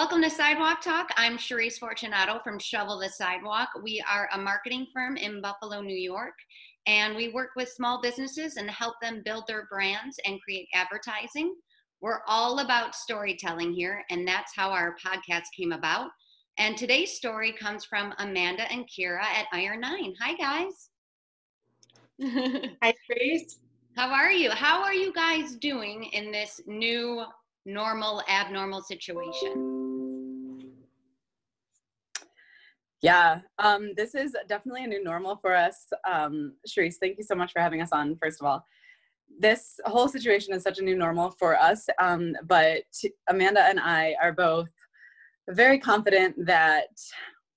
Welcome to Sidewalk Talk. I'm Cherise Fortunato from Shovel the Sidewalk. We are a marketing firm in Buffalo, New York, and we work with small businesses and help them build their brands and create advertising. We're all about storytelling here, and that's how our podcast came about. And today's story comes from Amanda and Kira at Iron Nine. Hi, guys. Hi, Grace. How are you? How are you guys doing in this new normal, abnormal situation? Yeah, um, this is definitely a new normal for us. Um, Cherise, thank you so much for having us on, first of all. This whole situation is such a new normal for us, um, but Amanda and I are both very confident that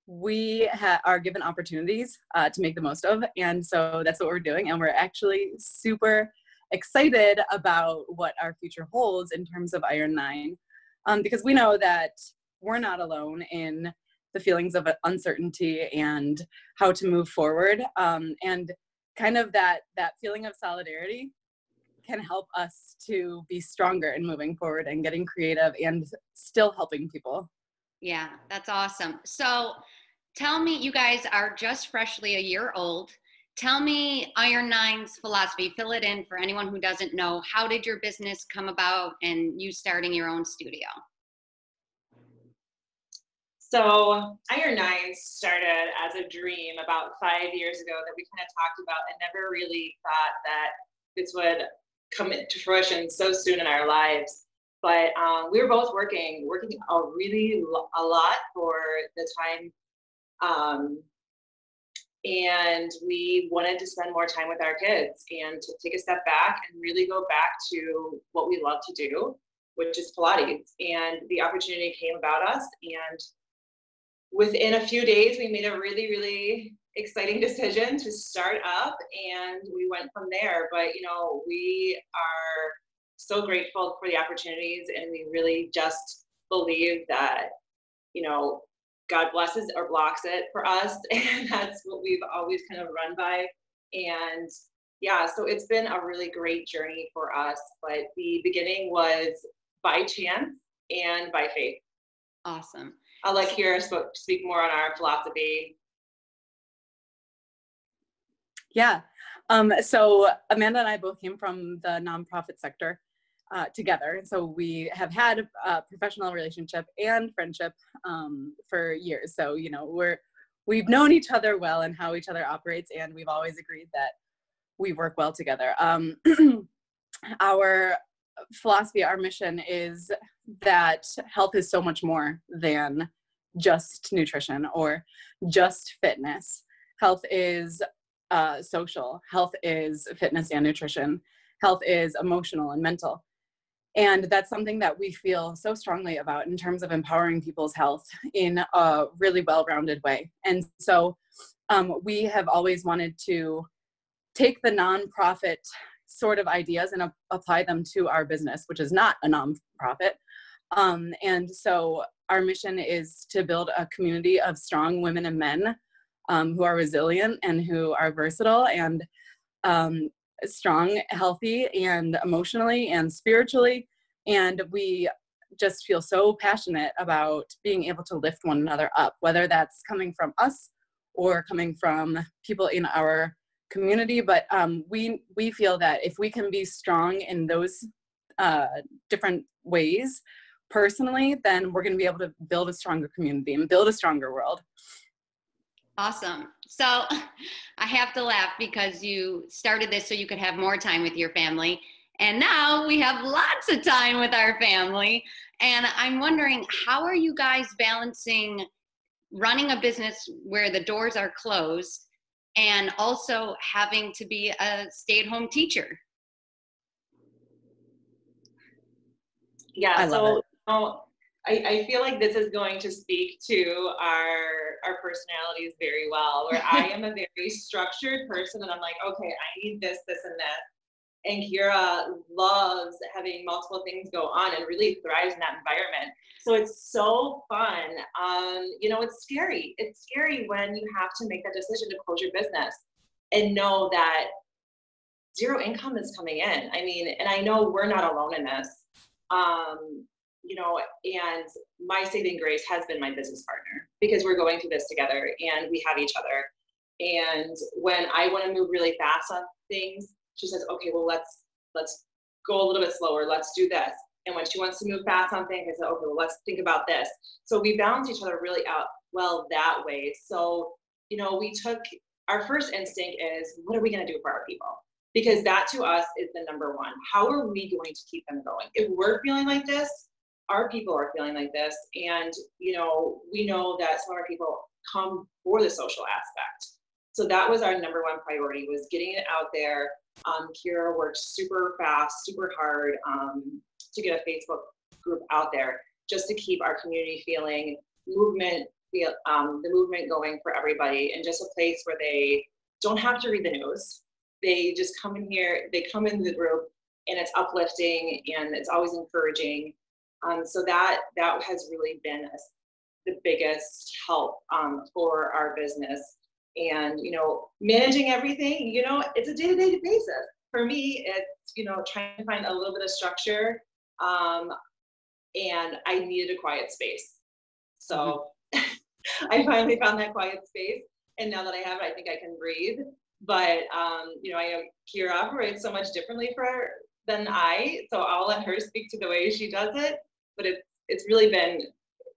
we ha- are given opportunities uh, to make the most of. And so that's what we're doing. And we're actually super excited about what our future holds in terms of Iron Nine, um, because we know that we're not alone in the feelings of uncertainty and how to move forward. Um, and kind of that that feeling of solidarity can help us to be stronger in moving forward and getting creative and still helping people. Yeah that's awesome. So tell me you guys are just freshly a year old. Tell me iron nine's philosophy. Fill it in for anyone who doesn't know. How did your business come about and you starting your own studio so Iron Nine started as a dream about five years ago that we kind of talked about and never really thought that this would come to fruition so soon in our lives. But um, we were both working, working a really a lot for the time, um, and we wanted to spend more time with our kids and to take a step back and really go back to what we love to do, which is Pilates. And the opportunity came about us, and within a few days, we made a really, really exciting decision to start up and we went from there. But, you know, we are so grateful for the opportunities and we really just believe that, you know, God blesses or blocks it for us. And that's what we've always kind of run by. And yeah, so it's been a really great journey for us. But the beginning was by chance and by faith. Awesome. I'll let Kira speak more on our philosophy. Yeah. Um, so Amanda and I both came from the nonprofit sector uh, together. So we have had a professional relationship and friendship um, for years. So, you know, we're, we've known each other well and how each other operates. And we've always agreed that we work well together. Um, our philosophy, our mission is that health is so much more than just nutrition or just fitness. Health is uh, social, health is fitness and nutrition, health is emotional and mental. And that's something that we feel so strongly about in terms of empowering people's health in a really well rounded way. And so um, we have always wanted to take the nonprofit sort of ideas and a- apply them to our business, which is not a nonprofit. Um, and so our mission is to build a community of strong women and men um, who are resilient and who are versatile and um, strong, healthy, and emotionally and spiritually. And we just feel so passionate about being able to lift one another up, whether that's coming from us or coming from people in our community. But um, we we feel that if we can be strong in those uh, different ways, personally, then we're going to be able to build a stronger community and build a stronger world. Awesome. So I have to laugh because you started this so you could have more time with your family. And now we have lots of time with our family. And I'm wondering, how are you guys balancing running a business where the doors are closed and also having to be a stay at home teacher? Yeah, so Oh, I, I feel like this is going to speak to our our personalities very well. Where I am a very structured person, and I'm like, okay, I need this, this, and this. And Kira loves having multiple things go on and really thrives in that environment. So it's so fun. Um, you know, it's scary. It's scary when you have to make that decision to close your business and know that zero income is coming in. I mean, and I know we're not alone in this. Um, you know, and my saving grace has been my business partner because we're going through this together and we have each other. And when I want to move really fast on things, she says, okay, well, let's, let's go a little bit slower. Let's do this. And when she wants to move fast on things, I said, okay, well, let's think about this. So we balance each other really out well that way. So, you know, we took our first instinct is what are we going to do for our people? Because that to us is the number one. How are we going to keep them going? If we're feeling like this, our people are feeling like this. And, you know, we know that some of our people come for the social aspect. So that was our number one priority was getting it out there. Um, Kira worked super fast, super hard um, to get a Facebook group out there just to keep our community feeling movement the, um, the movement going for everybody and just a place where they don't have to read the news. They just come in here, they come into the group and it's uplifting and it's always encouraging. Um, so that that has really been a, the biggest help um, for our business. And you know, managing everything, you know, it's a day-to-day basis. For me, it's you know trying to find a little bit of structure, um, and I needed a quiet space. So I finally found that quiet space. And now that I have it, I think I can breathe. But um, you know, I know Kira operates so much differently for her than I, so I'll let her speak to the way she does it. But it's it's really been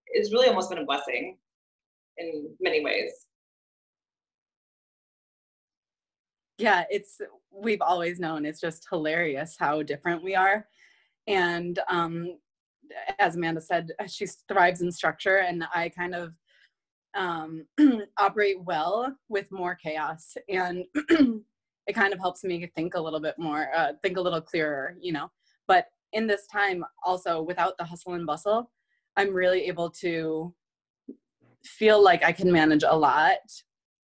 it's really almost been a blessing in many ways. Yeah, it's we've always known it's just hilarious how different we are. And um as Amanda said, she thrives in structure and I kind of um, operate well with more chaos and it kind of helps me think a little bit more uh, think a little clearer you know but in this time also without the hustle and bustle i'm really able to feel like i can manage a lot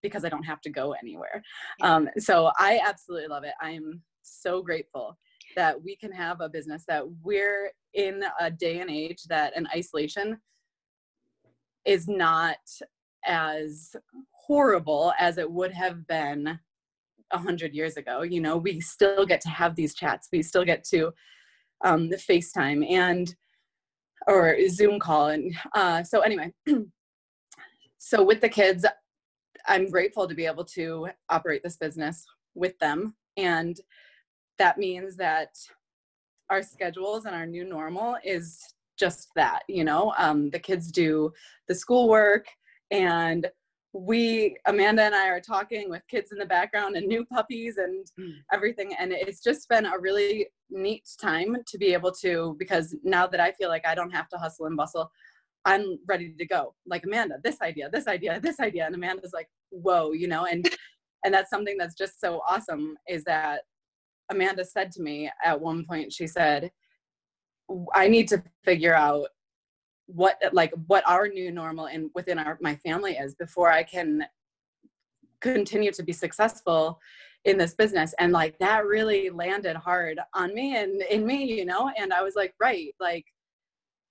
because i don't have to go anywhere um, so i absolutely love it i'm so grateful that we can have a business that we're in a day and age that an isolation is not as horrible as it would have been a hundred years ago. You know, we still get to have these chats. We still get to um, the FaceTime and or Zoom call. And uh, so anyway, so with the kids, I'm grateful to be able to operate this business with them. And that means that our schedules and our new normal is just that, you know, um, the kids do the schoolwork, and we amanda and i are talking with kids in the background and new puppies and mm. everything and it's just been a really neat time to be able to because now that i feel like i don't have to hustle and bustle i'm ready to go. Like amanda this idea this idea this idea. And amanda's like whoa you know? And and that's something that's just so awesome is that amanda said to me at one point she said i need to figure out what like what our new normal and within our my family is before I can continue to be successful in this business. And like that really landed hard on me and in me you know? And i was like right like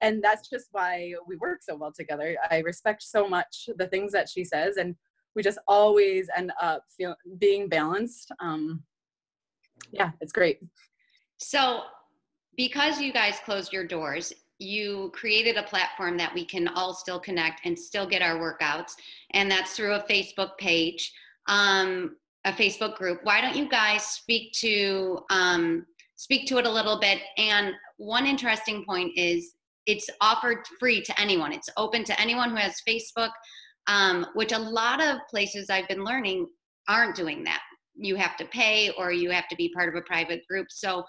and that's just why we work so well together i respect so much the things that she says and we just always end up being balanced um yeah it's great so because you guys closed your doors you created a platform that we can all still connect and still get our workouts, and that's through a Facebook page, um, a Facebook group. Why don't you guys speak to um, speak to it a little bit? And one interesting point is it's offered free to anyone. It's open to anyone who has Facebook, um, which a lot of places I've been learning aren't doing that. You have to pay or you have to be part of a private group. So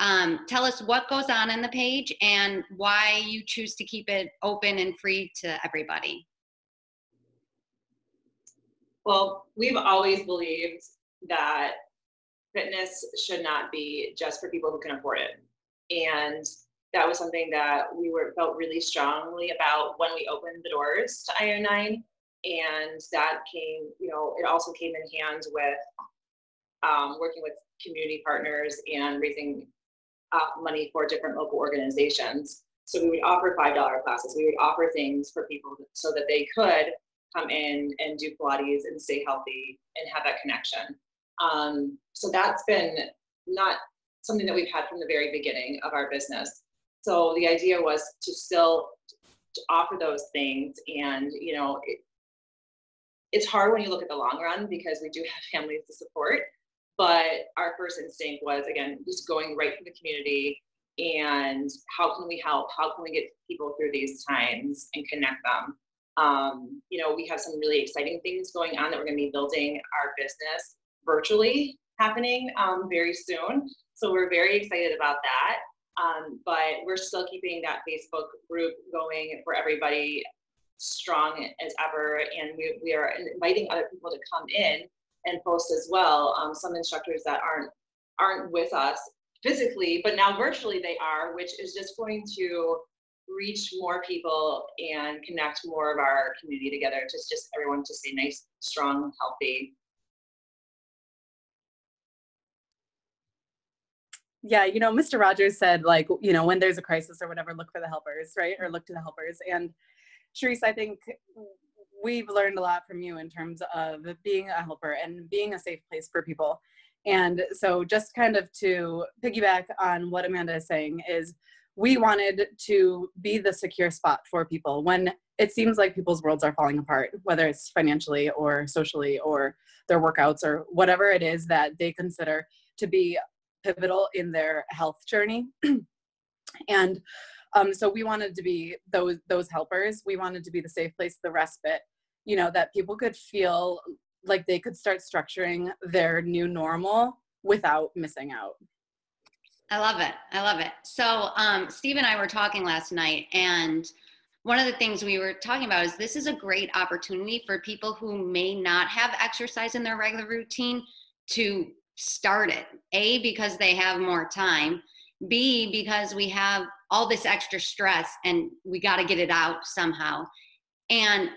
um, tell us what goes on in the page and why you choose to keep it open and free to everybody. Well, we've always believed that fitness should not be just for people who can afford it. And that was something that we were felt really strongly about when we opened the doors to Iron Nine. And that came, you know, it also came in hands with um, working with community partners and raising uh, money for different local organizations. So we would offer $5 classes. We would offer things for people so that they could come in and do Pilates and stay healthy and have that connection. Um, so that's been not something that we've had from the very beginning of our business. So the idea was to still to offer those things, and you know, it, it's hard when you look at the long run because we do have families to support. But our first instinct was again just going right for the community and how can we help? How can we get people through these times and connect them? Um, you know, we have some really exciting things going on that we're going to be building our business virtually happening um, very soon. So we're very excited about that. Um, but we're still keeping that Facebook group going for everybody strong as ever. And we, we are inviting other people to come in and post as well. Um, some instructors that aren't aren't with us physically, but now virtually they are, which is just going to reach more people and connect more of our community together. Just just everyone to stay nice, strong, healthy. Yeah, you know, Mr. Rogers said like, you know, when there's a crisis or whatever, look for the helpers, right? Or look to the helpers. And Cherise, I think we've learned a lot from you in terms of being a helper and being a safe place for people. And so, just kind of to piggyback on what Amanda is saying, is we wanted to be the secure spot for people when it seems like people's worlds are falling apart, whether it's financially or socially or their workouts or whatever it is that they consider to be pivotal in their health journey. and um, so we wanted to be those those helpers. We wanted to be the safe place, the respite, you know, that people could feel like they could start structuring their new normal without missing out. I love it. I love it. So, um, Steve and I were talking last night, and one of the things we were talking about is this is a great opportunity for people who may not have exercise in their regular routine to start it. A, because they have more time. B, because we have all this extra stress and we got to get it out somehow. And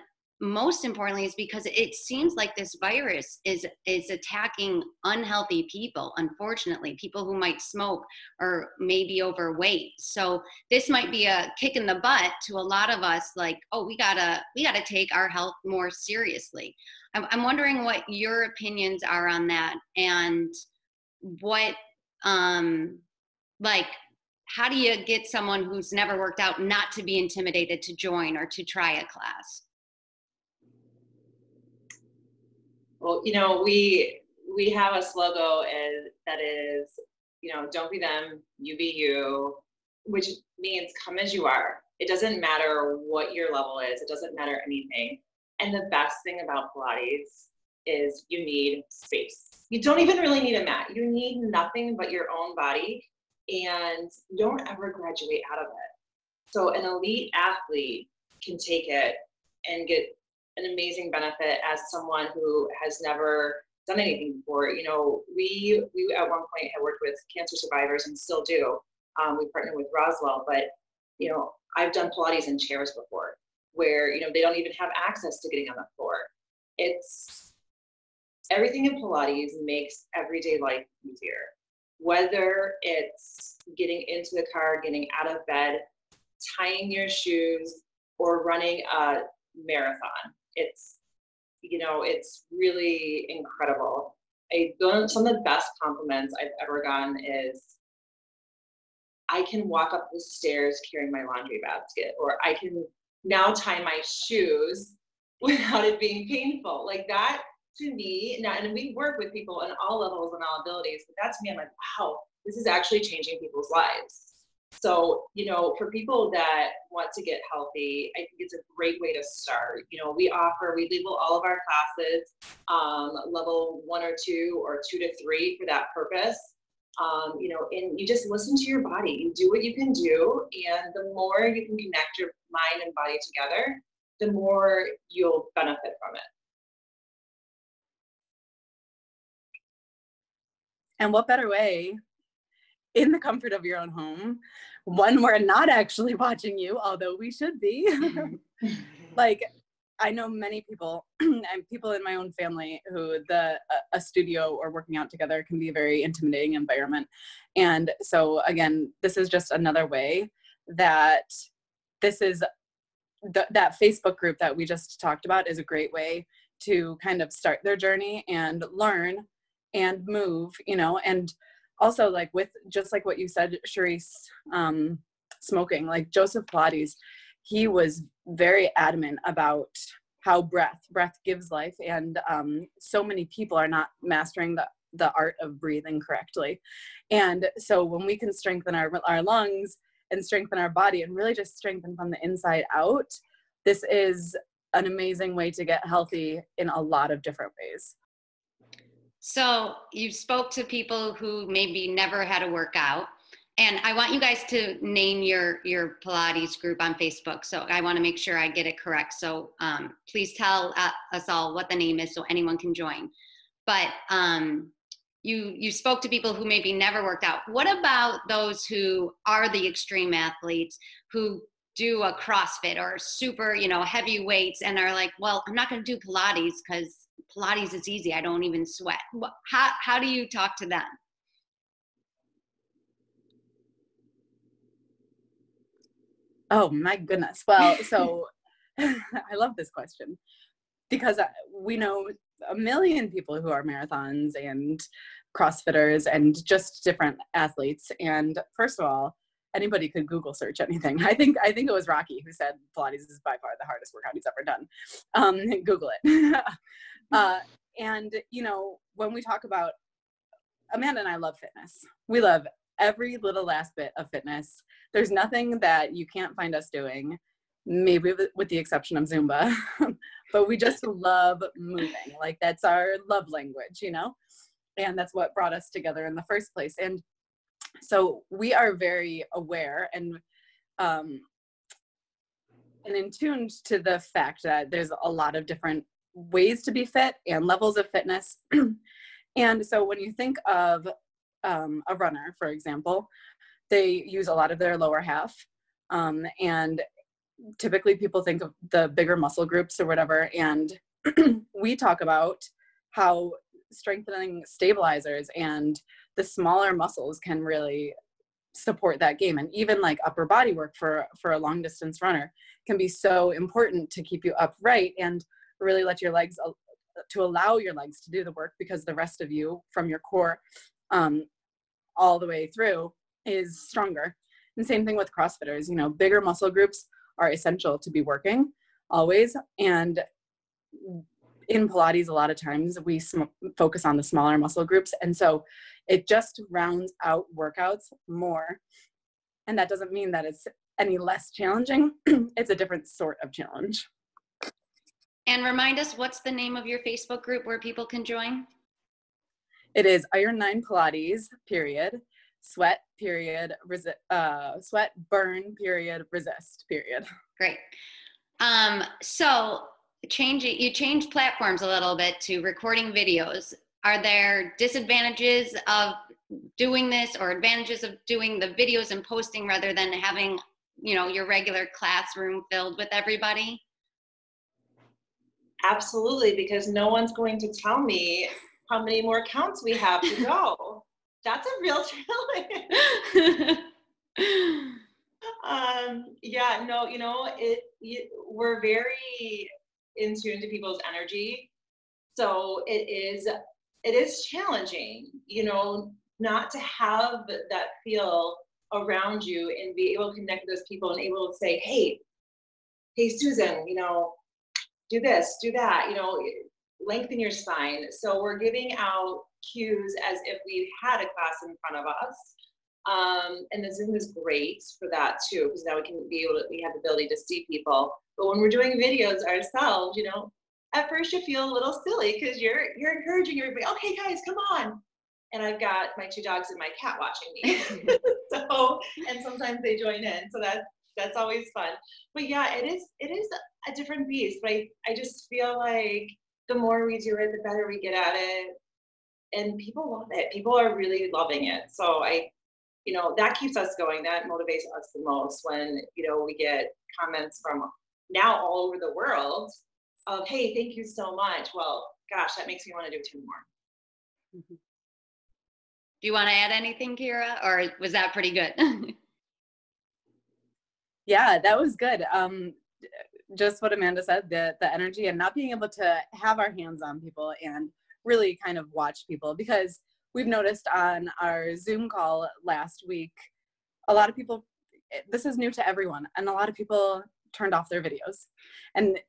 most importantly is because it seems like this virus is is attacking unhealthy people unfortunately people who might smoke or maybe overweight. So this might be a kick in the butt to a lot of us like oh we gotta we gotta take our health more seriously. I'm, I'm wondering what your opinions are on that and what um like how do you get someone who's never worked out not to be intimidated to join or to try a class Well, you know, we we have a slogan that is, you know, don't be them, you be you, which means come as you are. It doesn't matter what your level is. It doesn't matter anything. And the best thing about Pilates is you need space. You don't even really need a mat. You need nothing but your own body and don't ever graduate out of it. So an elite athlete can take it and get an amazing benefit as someone who has never done anything before. You know, we we at one point had worked with cancer survivors and still do. Um, we partnered with Roswell, but you know, I've done Pilates in chairs before, where you know they don't even have access to getting on the floor. It's everything in Pilates makes everyday life easier. Whether it's getting into the car, getting out of bed, tying your shoes, or running a marathon it's you know it's really incredible. I, some of the best compliments i've ever gotten is i can walk up the stairs carrying my laundry basket or i can now tie my shoes without it being painful. Like that to me now and we work with people on all levels and all abilities but that to me i'm like wow this is actually changing people's lives so, you know, for people that want to get healthy, I think it's a great way to start. You know, we offer, we label all of our classes um, level one or two or two to three for that purpose. Um, you know, and you just listen to your body. You do what you can do, and the more you can connect your mind and body together, the more you'll benefit from it. And what better way in the comfort of your own home when we're not actually watching you although we should be. Mm-hmm. Like i know many people and people in my own family who the a studio or working out together can be a very intimidating environment. And so again this is just another way that this is th- that facebook group that we just talked about is a great way to kind of start their journey and learn and move you know and also like with just like what you said Cherise, um, smoking. Like Joseph Pilates, he was very adamant about how breath breath gives life and um, so many people are not mastering the the art of breathing correctly and so when we can strengthen our our lungs and strengthen our body and really just strengthen from the inside out this is an amazing way to get healthy in a lot of different ways so you spoke to people who maybe never had a workout and I want you guys to name your your Pilates group on Facebook. So I want to make sure I get it correct. So um, please tell uh, us all what the name is so anyone can join. But um, you you spoke to people who maybe never worked out. What about those who are the extreme athletes who do a CrossFit or super you know heavy weights and are like, well, I'm not going to do Pilates because Pilates is easy. I don't even sweat. How how do you talk to them? Oh my goodness. Well, so I love this question because uh, we know a million people who are marathons and CrossFitters and just different athletes. And first of all, anybody could Google search anything. I think I think it was Rocky who said Pilates is by far the hardest workout he's ever done. Um, Google it. uh, and you know, when we talk about Amanda and I love fitness. We love every little last bit of fitness. There's nothing that you can't find us doing, maybe with the exception of Zumba, but we just love moving. Like that's our love language, you know? And that's what brought us together in the first place. And so we are very aware and um, and in tuned to the fact that there's a lot of different ways to be fit and levels of fitness. and so when you think of um, a runner, for example, they use a lot of their lower half. Um, and typically people think of the bigger muscle groups or whatever. And we talk about how strengthening stabilizers and the smaller muscles can really support that game and even like upper body work for for a long distance runner can be so important to keep you upright and really let your legs to allow your legs to do the work because the rest of you from your core um, all the way through is stronger. And same thing with CrossFitters, you know, bigger muscle groups are essential to be working always. And in Pilates, a lot of times we sm- focus on the smaller muscle groups. And so it just rounds out workouts more. And that doesn't mean that it's any less challenging, it's a different sort of challenge. And remind us what's the name of your Facebook group where people can join? It is Iron Nine Pilates, period, sweat, period, resi- uh, sweat, burn, period, resist, period. Great. Um, so changing, you change platforms a little bit to recording videos. Are there disadvantages of doing this or advantages of doing the videos and posting rather than having, you know, your regular classroom filled with everybody? Absolutely, because no one's going to tell me how many more counts we have to go. That's a real challenge. um, yeah, no, you know, it, it, we're very in tune to people's energy. So it is it is challenging, you know, not to have that feel around you and be able to connect with those people and able to say, hey, hey Susan, you know, do this, do that, you know, lengthen your spine. So we're giving out cues as if we had a class in front of us. Um, and the Zoom is great for that too, because now we can be able to, we have the ability to see people. But when we're doing videos ourselves, you know, at first you feel a little silly because you're you're encouraging everybody, okay guys, come on. And I've got my two dogs and my cat watching me. so and sometimes they join in. So that's that's always fun. But yeah, it is it is a different beast. But I, I just feel like the more we do it, the better we get at it. And people love it. People are really loving it. So I, you know, that keeps us going. That motivates us the most when, you know, we get comments from now all over the world of, hey, thank you so much. Well, gosh, that makes me want to do two more. Mm-hmm. Do you want to add anything, Kira, or was that pretty good? yeah, that was good. Um, just what Amanda said, the the energy and not being able to have our hands on people and really kind of watch people because we've noticed on our Zoom call last week, a lot of people this is new to everyone and a lot of people turned off their videos. And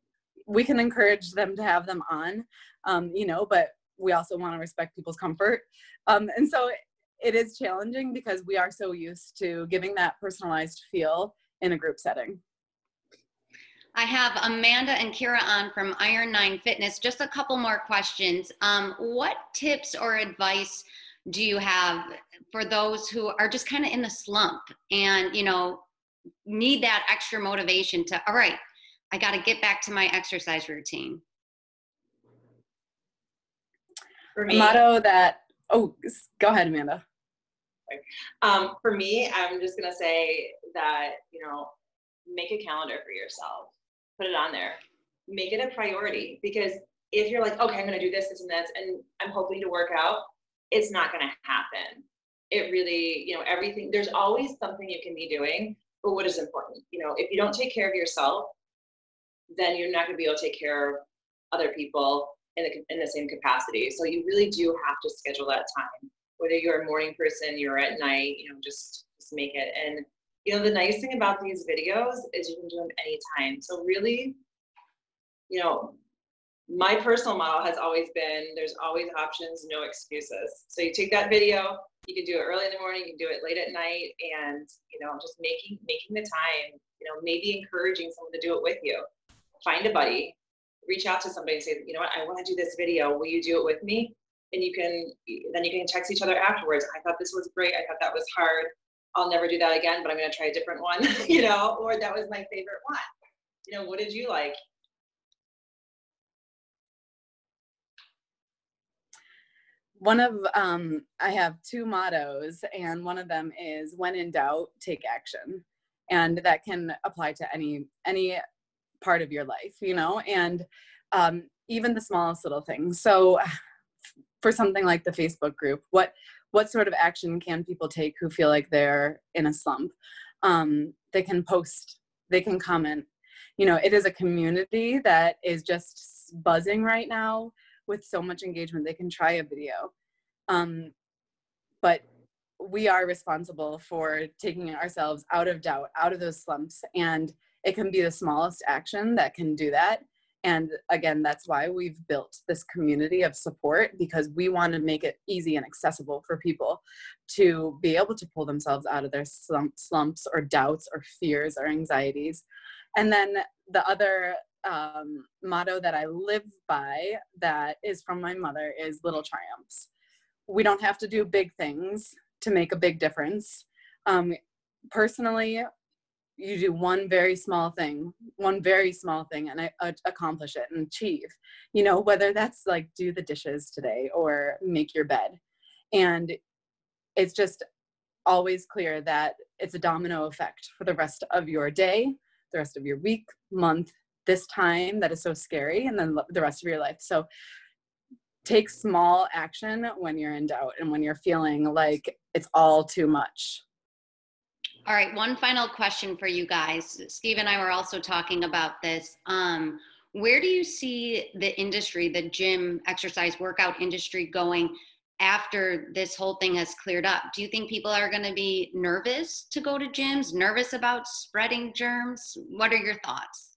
we can encourage them to have them on um, you know but we also want to respect people's comfort. Um, and so it is challenging because we are so used to giving that personalized feel in a group setting have Amanda and Kira on from Iron Nine Fitness. Just a couple more questions. Um, what tips or advice do you have for those who are just kind of in the slump and you know need that extra motivation to all right i got to get back to my exercise routine for me, motto that oh go ahead amanda um, for me i'm just going to say that you know make a calendar for yourself put it on there make it a priority because if you're like okay i'm going to do this this and this and i'm hoping to work out it's not going to happen. It really, you know, everything, there's always something you can be doing, but what is important? You know, if you don't take care of yourself, then you're not going to be able to take care of other people in the, in the same capacity. So you really do have to schedule that time. Whether you're a morning person, you're at night, you know, just, just make it. And, you know, the nice thing about these videos is you can do them anytime. So really, you know, my personal model has always been there's always options, no excuses. So you take that video, you can do it early in the morning, you can do it late at night, and you know, just making making the time, you know, maybe encouraging someone to do it with you. Find a buddy, reach out to somebody and say, you know what, I want to do this video. Will you do it with me? And you can then you can text each other afterwards. I thought this was great. I thought that was hard. I'll never do that again, but I'm going to try a different one, you know, or that was my favorite one. You know, what did you like? one of um, I have two mottos, and one of them is "When in doubt, take action," and that can apply to any any part of your life, you know, and um, even the smallest little things. So, for something like the Facebook group, what what sort of action can people take who feel like they're in a slump? Um, they can post, they can comment. You know, it is a community that is just buzzing right now with so much engagement they can try a video um, but we are responsible for taking ourselves out of doubt out of those slumps and it can be the smallest action that can do that and again that's why we've built this community of support because we want to make it easy and accessible for people to be able to pull themselves out of their slumps or doubts or fears or anxieties and then the other um, motto that I live by that is from my mother is little triumphs. We don't have to do big things to make a big difference. Um, personally, you do one very small thing, one very small thing, and I, uh, accomplish it and achieve. You know, whether that's like do the dishes today or make your bed. And it's just always clear that it's a domino effect for the rest of your day, the rest of your week, month, this time that is so scary and then the rest of your life so take small action when you're in doubt and when you're feeling like it's all too much all right one final question for you guys. Steve and i were also talking about this. Um, where do you see the industry the gym exercise workout industry going after this whole thing has cleared up? Do you think people are going to be nervous to go to gyms nervous about spreading germs? What are your thoughts?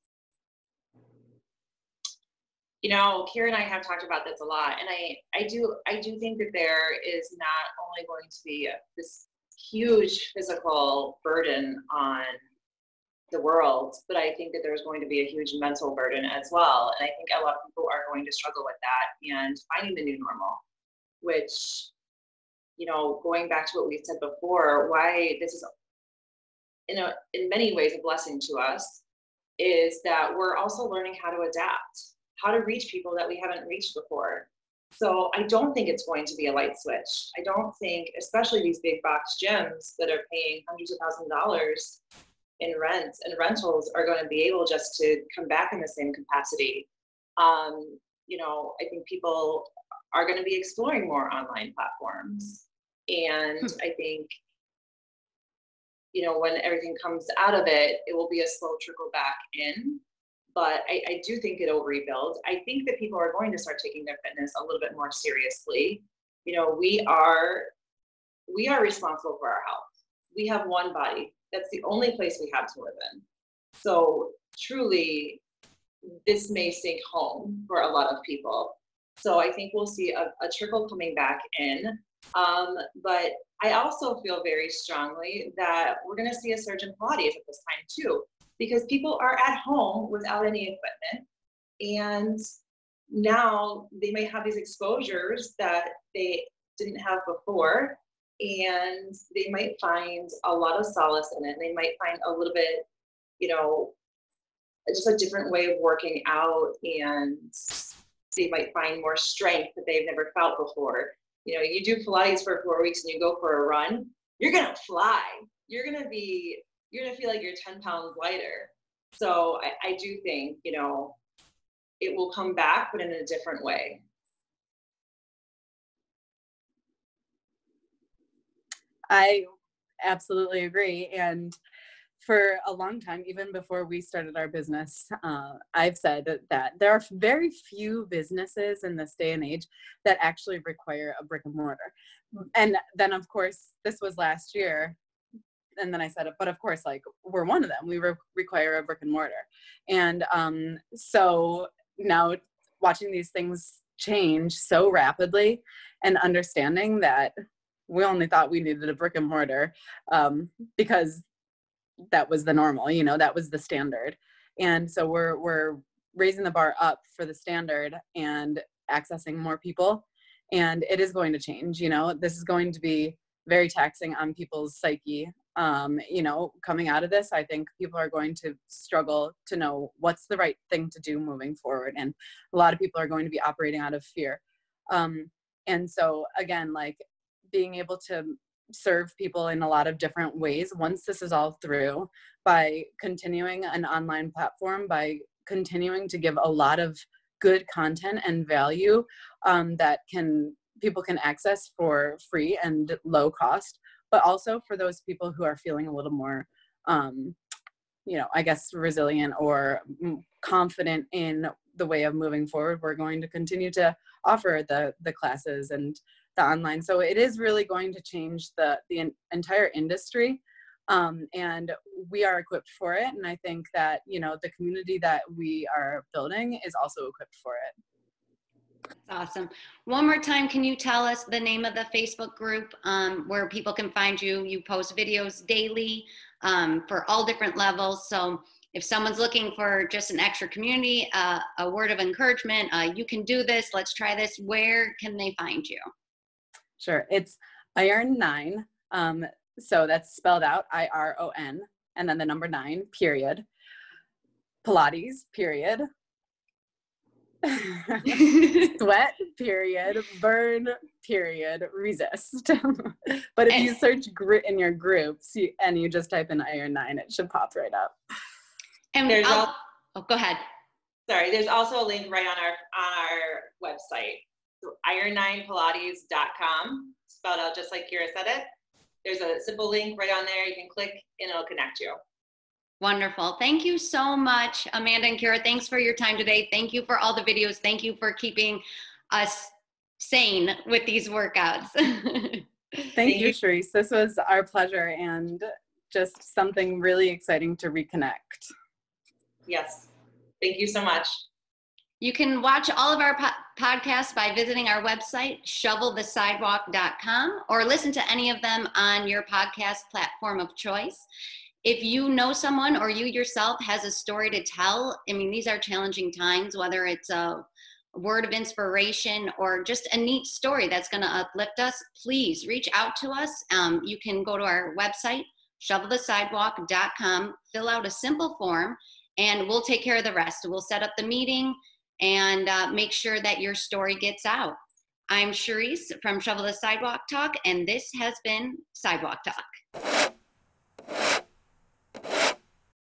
You know, Kira and I have talked about this a lot, and I, I do, I do think that there is not only going to be a, this huge physical burden on the world, but I think that there's going to be a huge mental burden as well. And I think a lot of people are going to struggle with that and finding the new normal, which, you know, going back to what we said before, why this is in a, in many ways a blessing to us is that we're also learning how to adapt how to reach people that we haven't reached before. So I don't think it's going to be a light switch. I don't think, especially these big box gyms that are paying hundreds of thousands of dollars in rents and rentals are going to be able just to come back in the same capacity. Um, you know, I think people are going to be exploring more online platforms. And hmm. I think, you know, when everything comes out of it, it will be a slow trickle back in but I, I, do think it'll rebuild. I think that people are going to start taking their fitness a little bit more seriously. You know, we are we are responsible for our health. We have one body. That's the only place we have to live in. So truly, this may sink home for a lot of people. So I think we'll see a, a trickle coming back in. Um, but I also feel very strongly that we're going to see a surge in Pilates at this time too, because people are at home without any equipment. And now they may have these exposures that they didn't have before. And they might find a lot of solace in it. They might find a little bit, you know, just a different way of working out and they might find more strength that they've never felt before. You know, you do Pilates for four weeks and you go for a run, you're gonna fly. You're gonna be, you're gonna feel like you're 10 pounds lighter. So I, I do think, you know, it will come back, but in a different way. I absolutely agree. And for a long time, even before we started our business, uh, I've said that there are very few businesses in this day and age that actually require a brick and mortar. And then, of course, this was last year. And then I said, but of course, like we're one of them. We re- require a brick and mortar. And um, so now watching these things change so rapidly and understanding that we only thought we needed a brick and mortar um, because that was the normal you know that was the standard and so we're we're raising the bar up for the standard and accessing more people and it is going to change you know this is going to be very taxing on people's psyche um, you know coming out of this i think people are going to struggle to know what's the right thing to do moving forward and a lot of people are going to be operating out of fear. Um, and so again like being able to serve people in a lot of different ways once this is all through by continuing an online platform by continuing to give a lot of good content and value um, that can people can access for free and low cost but also for those people who are feeling a little more um, you know i guess resilient or confident in the way of moving forward we're going to continue to offer the the classes and the online. So it is really going to change the the entire industry, um, and we are equipped for it. And I think that you know the community that we are building is also equipped for it. That's awesome. One more time, can you tell us the name of the Facebook group um, where people can find you? You post videos daily um, for all different levels. So if someone's looking for just an extra community, uh, a word of encouragement, uh, you can do this, let's try this, where can they find you? Sure. It's iron nine. Um, so that's spelled out I R O N and then the number nine, period. Pilates, period. Sweat, period. Burn, period. Resist. but if and, you search grit in your groups you, and you just type in iron nine, it should pop right up. And there's all, oh, go ahead. Sorry, there's also a link right on our on our website so iron9pilates.com, spelled out just like Kira said it. There's a simple link right on there. You can click and it'll connect you. Wonderful. Thank you so much, Amanda and Kira. Thanks for your time today. Thank you for all the videos. Thank you for keeping us sane with these workouts. Thank, Thank you, Cherise. This was our pleasure and just something really exciting to reconnect. Yes. Thank you so much. You can watch all of our po- podcasts by visiting our website, shovelthesidewalk.com, or listen to any of them on your podcast platform of choice. If you know someone or you yourself has a story to tell, I mean, these are challenging times, whether it's a word of inspiration or just a neat story that's going to uplift us, please reach out to us. Um, you can go to our website, shovelthesidewalk.com, fill out a simple form, and we'll take care of the rest. We'll set up the meeting and uh, make sure that your story gets out. I'm Cherise from Shovel the Sidewalk Talk, and this has been Sidewalk Talk.